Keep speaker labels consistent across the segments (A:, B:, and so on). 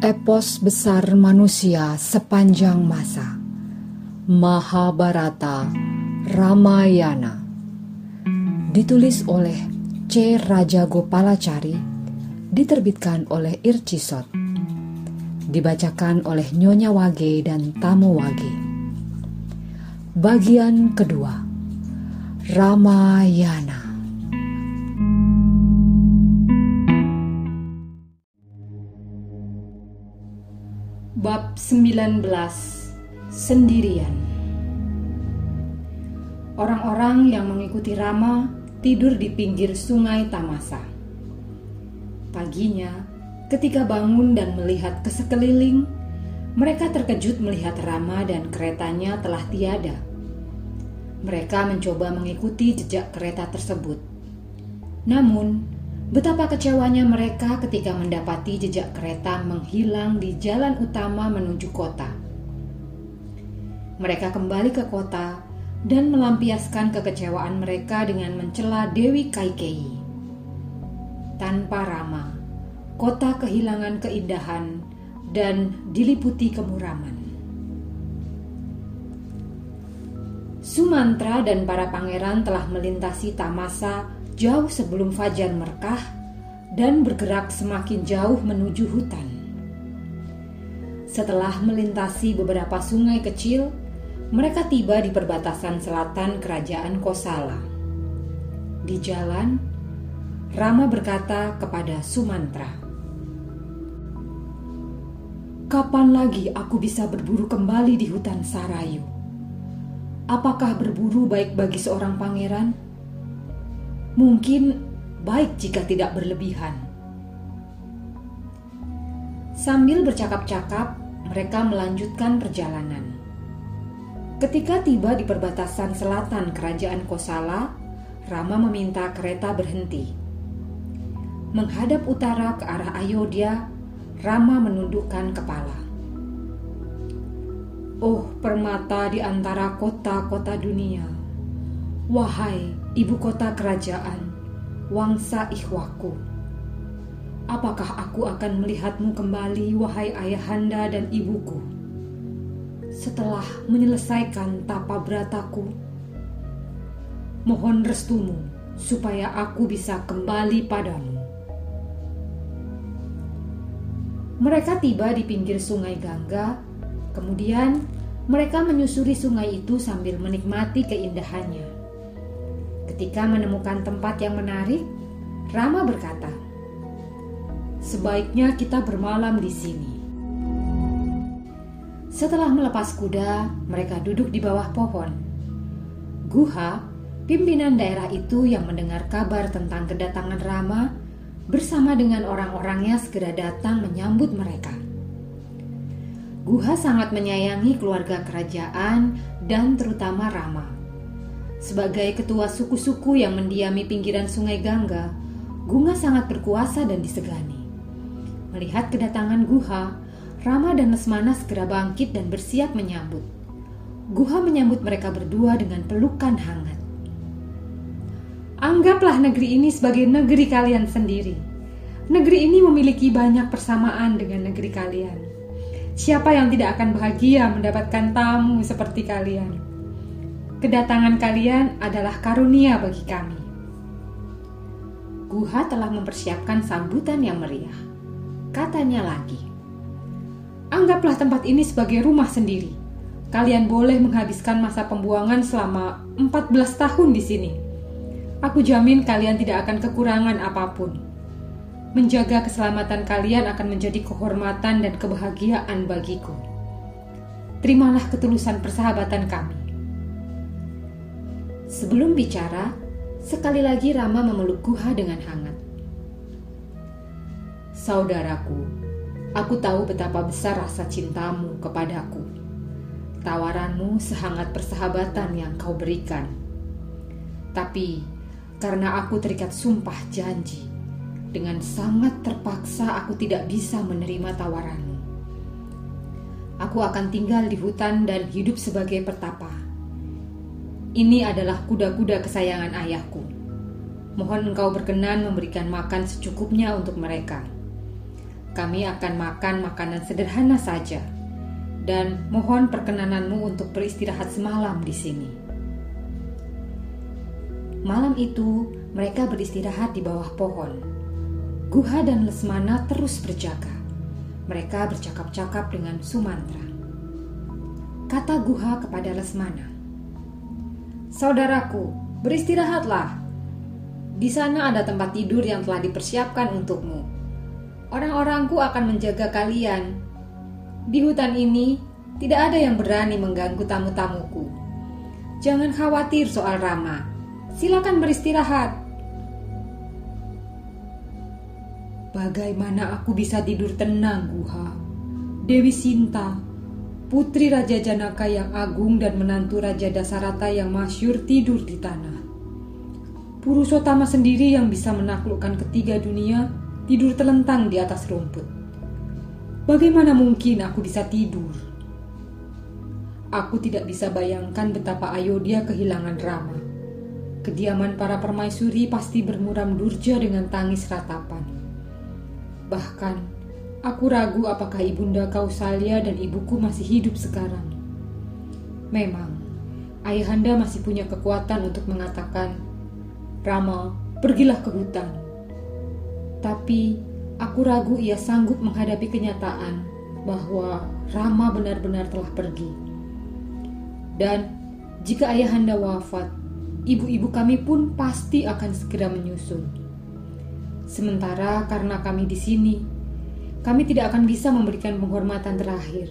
A: epos besar manusia sepanjang masa. Mahabharata Ramayana. Ditulis oleh C. Raja Gopalacari, diterbitkan oleh Ircisot. Dibacakan oleh Nyonya Wage dan Tamu Wage. Bagian kedua. Ramayana. Bab 19 Sendirian Orang-orang yang mengikuti Rama tidur di pinggir sungai Tamasa. Paginya, ketika bangun dan melihat ke sekeliling, mereka terkejut melihat Rama dan keretanya telah tiada. Mereka mencoba mengikuti jejak kereta tersebut. Namun, Betapa kecewanya mereka ketika mendapati jejak kereta menghilang di jalan utama menuju kota. Mereka kembali ke kota dan melampiaskan kekecewaan mereka dengan mencela Dewi Kaikei. Tanpa Rama, kota kehilangan keindahan dan diliputi kemuraman. Sumantra dan para pangeran telah melintasi Tamasa jauh sebelum fajar merkah dan bergerak semakin jauh menuju hutan. Setelah melintasi beberapa sungai kecil, mereka tiba di perbatasan selatan kerajaan Kosala. Di jalan, Rama berkata kepada Sumantra, "Kapan lagi aku bisa berburu kembali di hutan Sarayu? Apakah berburu baik bagi seorang pangeran?" Mungkin baik jika tidak berlebihan. Sambil bercakap-cakap, mereka melanjutkan perjalanan. Ketika tiba di perbatasan selatan kerajaan Kosala, Rama meminta kereta berhenti. Menghadap utara ke arah Ayodhya, Rama menundukkan kepala. Oh, permata di antara kota-kota dunia. Wahai ibu kota kerajaan, Wangsa Ikhwaku. Apakah aku akan melihatmu kembali, wahai ayahanda dan ibuku? Setelah menyelesaikan tapa berataku, mohon restumu supaya aku bisa kembali padamu. Mereka tiba di pinggir sungai Gangga, kemudian mereka menyusuri sungai itu sambil menikmati keindahannya. Ketika menemukan tempat yang menarik, Rama berkata, "Sebaiknya kita bermalam di sini." Setelah melepas kuda, mereka duduk di bawah pohon. Guha, pimpinan daerah itu yang mendengar kabar tentang kedatangan Rama, bersama dengan orang-orangnya segera datang menyambut mereka. Guha sangat menyayangi keluarga kerajaan dan terutama Rama. Sebagai ketua suku-suku yang mendiami pinggiran sungai Gangga, Gunga sangat berkuasa dan disegani. Melihat kedatangan Guha, Rama dan Lesmana segera bangkit dan bersiap menyambut. Guha menyambut mereka berdua dengan pelukan hangat. Anggaplah negeri ini sebagai negeri kalian sendiri. Negeri ini memiliki banyak persamaan dengan negeri kalian. Siapa yang tidak akan bahagia mendapatkan tamu seperti kalian? Kedatangan kalian adalah karunia bagi kami. Guha telah mempersiapkan sambutan yang meriah. Katanya lagi, Anggaplah tempat ini sebagai rumah sendiri. Kalian boleh menghabiskan masa pembuangan selama 14 tahun di sini. Aku jamin kalian tidak akan kekurangan apa pun. Menjaga keselamatan kalian akan menjadi kehormatan dan kebahagiaan bagiku. Terimalah ketulusan persahabatan kami. Sebelum bicara, sekali lagi Rama memeluk Guha dengan hangat. Saudaraku, aku tahu betapa besar rasa cintamu kepadaku. Tawaranmu sehangat persahabatan yang kau berikan. Tapi karena aku terikat sumpah janji, dengan sangat terpaksa aku tidak bisa menerima tawaranmu. Aku akan tinggal di hutan dan hidup sebagai pertapa ini adalah kuda-kuda kesayangan ayahku. Mohon engkau berkenan memberikan makan secukupnya untuk mereka. kami akan makan makanan sederhana saja, dan mohon perkenananmu untuk beristirahat semalam di sini. Malam itu, mereka beristirahat di bawah pohon. Guha dan Lesmana terus berjaga. Mereka bercakap-cakap dengan Sumantra. Kata Guha kepada Lesmana, Saudaraku, beristirahatlah. Di sana ada tempat tidur yang telah dipersiapkan untukmu. Orang-orangku akan menjaga kalian. Di hutan ini tidak ada yang berani mengganggu tamu-tamuku. Jangan khawatir soal Rama. Silakan beristirahat.
B: Bagaimana aku bisa tidur tenang, Guha? Dewi Sinta, putri Raja Janaka yang agung dan menantu Raja Dasarata yang masyur tidur di tanah. Purushotama sendiri yang bisa menaklukkan ketiga dunia tidur telentang di atas rumput. Bagaimana mungkin aku bisa tidur? Aku tidak bisa bayangkan betapa Ayodhya kehilangan Rama. Kediaman para permaisuri pasti bermuram durja dengan tangis ratapan. Bahkan Aku ragu apakah ibunda Kausalya dan ibuku masih hidup sekarang. Memang, ayahanda masih punya kekuatan untuk mengatakan, Rama, pergilah ke hutan. Tapi, aku ragu ia sanggup menghadapi kenyataan bahwa Rama benar-benar telah pergi. Dan, jika ayahanda wafat, ibu-ibu kami pun pasti akan segera menyusul. Sementara karena kami di sini, kami tidak akan bisa memberikan penghormatan terakhir.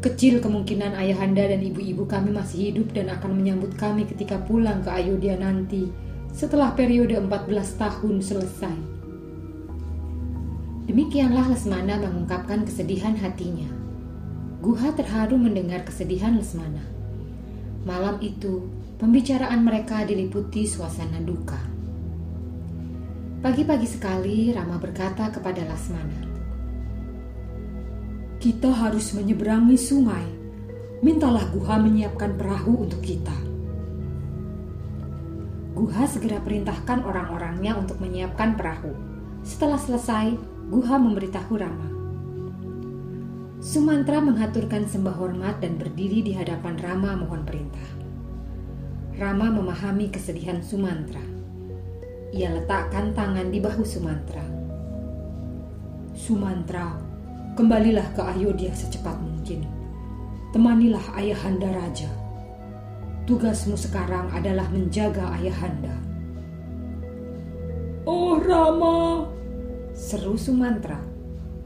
B: Kecil kemungkinan ayahanda dan ibu-ibu kami masih hidup dan akan menyambut kami ketika pulang ke Ayodhya nanti setelah periode 14 tahun selesai.
A: Demikianlah Lesmana mengungkapkan kesedihan hatinya. Guha terharu mendengar kesedihan Lesmana. Malam itu, pembicaraan mereka diliputi suasana duka. Pagi-pagi sekali Rama berkata kepada Lasmana,
B: Kita harus menyeberangi sungai. Mintalah Guha menyiapkan perahu untuk kita.
A: Guha segera perintahkan orang-orangnya untuk menyiapkan perahu. Setelah selesai, Guha memberitahu Rama. Sumantra mengaturkan sembah hormat dan berdiri di hadapan Rama mohon perintah. Rama memahami kesedihan Sumantra. Ia letakkan tangan di bahu Sumantra.
B: Sumantra, kembalilah ke Ayodhya secepat mungkin. Temanilah ayahanda raja. Tugasmu sekarang adalah menjaga ayahanda.
C: Oh Rama,
B: seru Sumantra.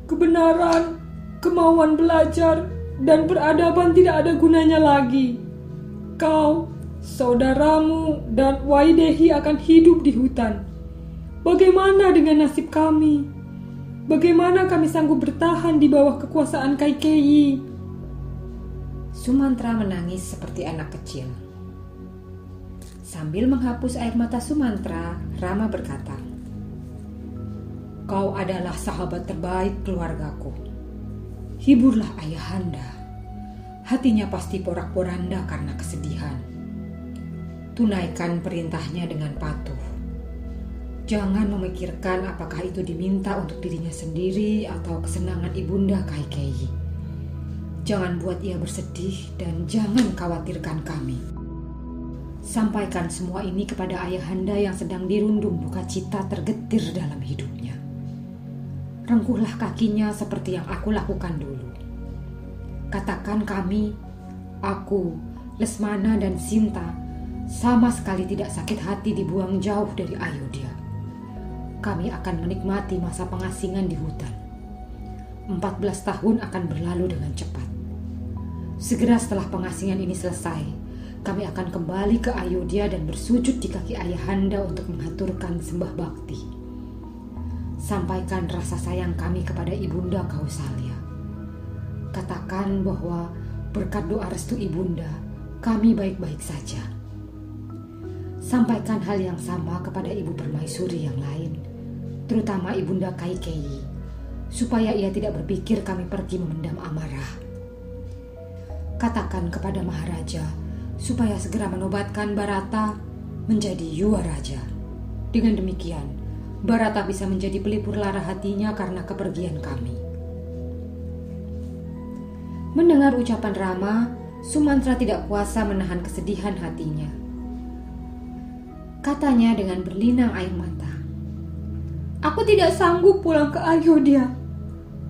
C: Kebenaran, kemauan belajar, dan peradaban tidak ada gunanya lagi. Kau saudaramu dan Waidehi akan hidup di hutan. Bagaimana dengan nasib kami? Bagaimana kami sanggup bertahan di bawah kekuasaan Kaikeyi?
A: Sumantra menangis seperti anak kecil. Sambil menghapus air mata Sumantra, Rama berkata,
B: Kau adalah sahabat terbaik keluargaku. Hiburlah ayahanda. Hatinya pasti porak-poranda karena kesedihan tunaikan perintahnya dengan patuh. Jangan memikirkan apakah itu diminta untuk dirinya sendiri atau kesenangan ibunda Kaikeyi. Jangan buat ia bersedih dan jangan khawatirkan kami. Sampaikan semua ini kepada ayahanda yang sedang dirundung duka cita tergetir dalam hidupnya. Rengkuhlah kakinya seperti yang aku lakukan dulu. Katakan kami, aku, Lesmana dan Sinta sama sekali tidak sakit hati dibuang jauh dari Ayodhya. Kami akan menikmati masa pengasingan di hutan. 14 tahun akan berlalu dengan cepat. Segera setelah pengasingan ini selesai, kami akan kembali ke Ayodhya dan bersujud di kaki ayahanda untuk mengaturkan sembah bakti. Sampaikan rasa sayang kami kepada ibunda Kausalya. Katakan bahwa berkat doa restu ibunda, kami baik-baik saja. Sampaikan hal yang sama kepada ibu permaisuri yang lain, terutama ibunda Kaikeyi, supaya ia tidak berpikir kami pergi memendam amarah. Katakan kepada Maharaja supaya segera menobatkan Barata menjadi Yuwa Raja. Dengan demikian,
A: Barata bisa menjadi pelipur lara hatinya karena kepergian kami. Mendengar ucapan Rama, Sumantra tidak kuasa menahan kesedihan hatinya. Katanya dengan berlinang air mata.
C: Aku tidak sanggup pulang ke Ayodhya.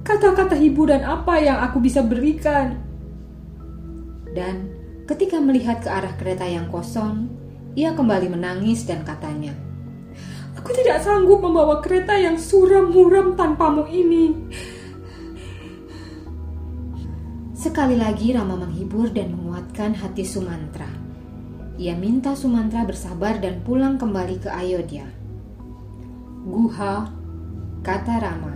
C: Kata-kata hiburan apa yang aku bisa berikan?
A: Dan ketika melihat ke arah kereta yang kosong, ia kembali menangis dan katanya,
C: Aku tidak sanggup membawa kereta yang suram muram tanpamu ini.
A: Sekali lagi Rama menghibur dan menguatkan hati Sumantra. Ia minta Sumantra bersabar dan pulang kembali ke Ayodhya. Guha, kata Rama,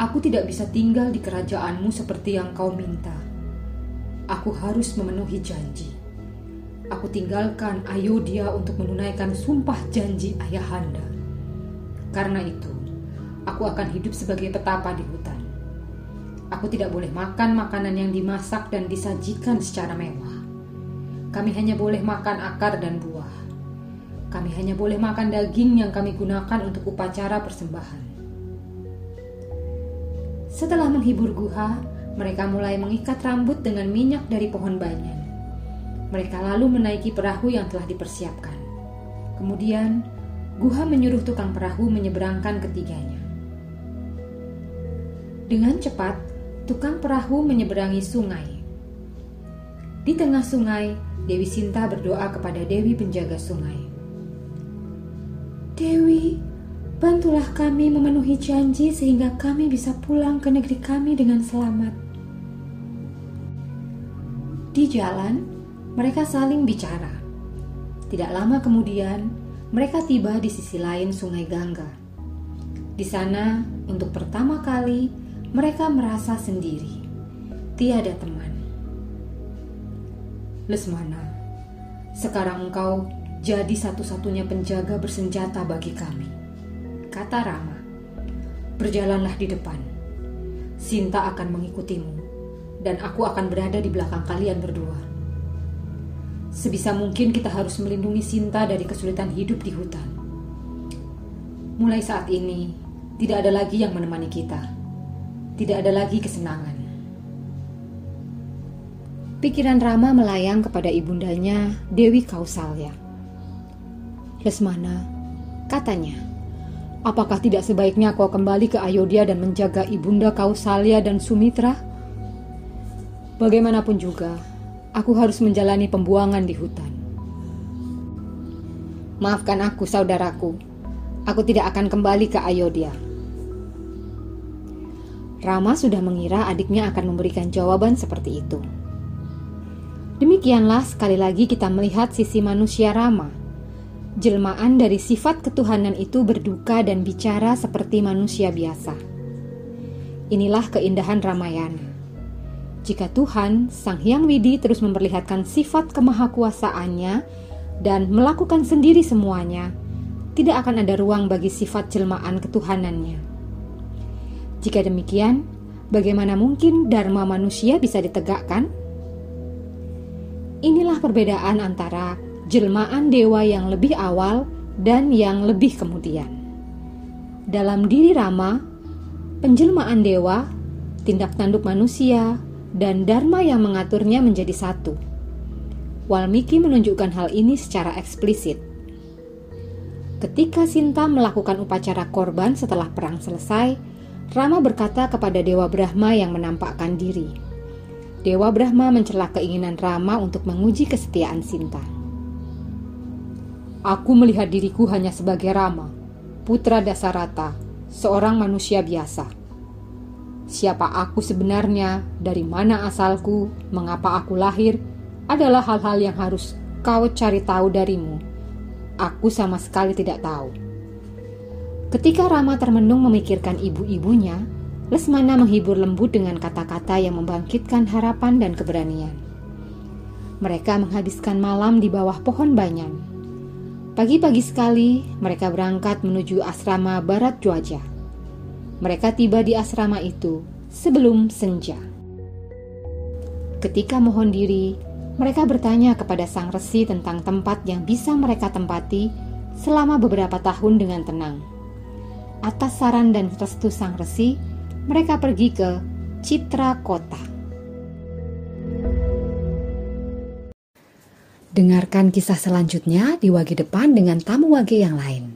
A: aku tidak bisa tinggal di kerajaanmu seperti yang kau minta. Aku harus memenuhi janji. Aku tinggalkan Ayodhya untuk menunaikan sumpah janji ayahanda. Karena itu, aku akan hidup sebagai petapa di hutan. Aku tidak boleh makan makanan yang dimasak dan disajikan secara mewah. Kami hanya boleh makan akar dan buah. Kami hanya boleh makan daging yang kami gunakan untuk upacara persembahan. Setelah menghibur Guha, mereka mulai mengikat rambut dengan minyak dari pohon banyan. Mereka lalu menaiki perahu yang telah dipersiapkan. Kemudian, Guha menyuruh tukang perahu menyeberangkan ketiganya. Dengan cepat, tukang perahu menyeberangi sungai. Di tengah sungai, Dewi Sinta berdoa kepada Dewi penjaga sungai.
B: Dewi, bantulah kami memenuhi janji sehingga kami bisa pulang ke negeri kami dengan selamat.
A: Di jalan, mereka saling bicara. Tidak lama kemudian, mereka tiba di sisi lain Sungai Gangga. Di sana, untuk pertama kali, mereka merasa sendiri, tiada teman. Lesmana, sekarang engkau jadi satu-satunya penjaga bersenjata bagi kami. Kata Rama, berjalanlah di depan. Sinta akan mengikutimu, dan aku akan berada di belakang kalian berdua. Sebisa mungkin kita harus melindungi Sinta dari kesulitan hidup di hutan. Mulai saat ini, tidak ada lagi yang menemani kita tidak ada lagi kesenangan. Pikiran Rama melayang kepada ibundanya, Dewi Kausalya. Lesmana, katanya, apakah tidak sebaiknya kau kembali ke Ayodhya dan menjaga ibunda Kausalya dan Sumitra? Bagaimanapun juga, aku harus menjalani pembuangan di hutan. Maafkan aku, saudaraku. Aku tidak akan kembali ke Ayodhya. Rama sudah mengira adiknya akan memberikan jawaban seperti itu. Demikianlah sekali lagi kita melihat sisi manusia Rama. Jelmaan dari sifat ketuhanan itu berduka dan bicara seperti manusia biasa. Inilah keindahan Ramayana. Jika Tuhan, Sang Hyang Widi terus memperlihatkan sifat kemahakuasaannya dan melakukan sendiri semuanya, tidak akan ada ruang bagi sifat jelmaan ketuhanannya. Jika demikian, bagaimana mungkin dharma manusia bisa ditegakkan? Inilah perbedaan antara jelmaan dewa yang lebih awal dan yang lebih kemudian. Dalam diri Rama, penjelmaan dewa, tindak tanduk manusia, dan dharma yang mengaturnya menjadi satu. Walmiki menunjukkan hal ini secara eksplisit. Ketika Sinta melakukan upacara korban setelah perang selesai, Rama berkata kepada Dewa Brahma yang menampakkan diri. Dewa Brahma mencela keinginan Rama untuk menguji kesetiaan Sinta. Aku melihat diriku hanya sebagai Rama, putra Dasarata, seorang manusia biasa. Siapa aku sebenarnya, dari mana asalku, mengapa aku lahir, adalah hal-hal yang harus kau cari tahu darimu. Aku sama sekali tidak tahu. Ketika Rama termenung memikirkan ibu-ibunya, Lesmana menghibur lembut dengan kata-kata yang membangkitkan harapan dan keberanian. Mereka menghabiskan malam di bawah pohon banyan. Pagi-pagi sekali, mereka berangkat menuju asrama Barat Juaja. Mereka tiba di asrama itu sebelum senja. Ketika mohon diri, mereka bertanya kepada sang resi tentang tempat yang bisa mereka tempati selama beberapa tahun dengan tenang. Atas saran dan restu sang resi, mereka pergi ke Citra Kota. Dengarkan kisah selanjutnya di wage depan dengan tamu wage yang lain.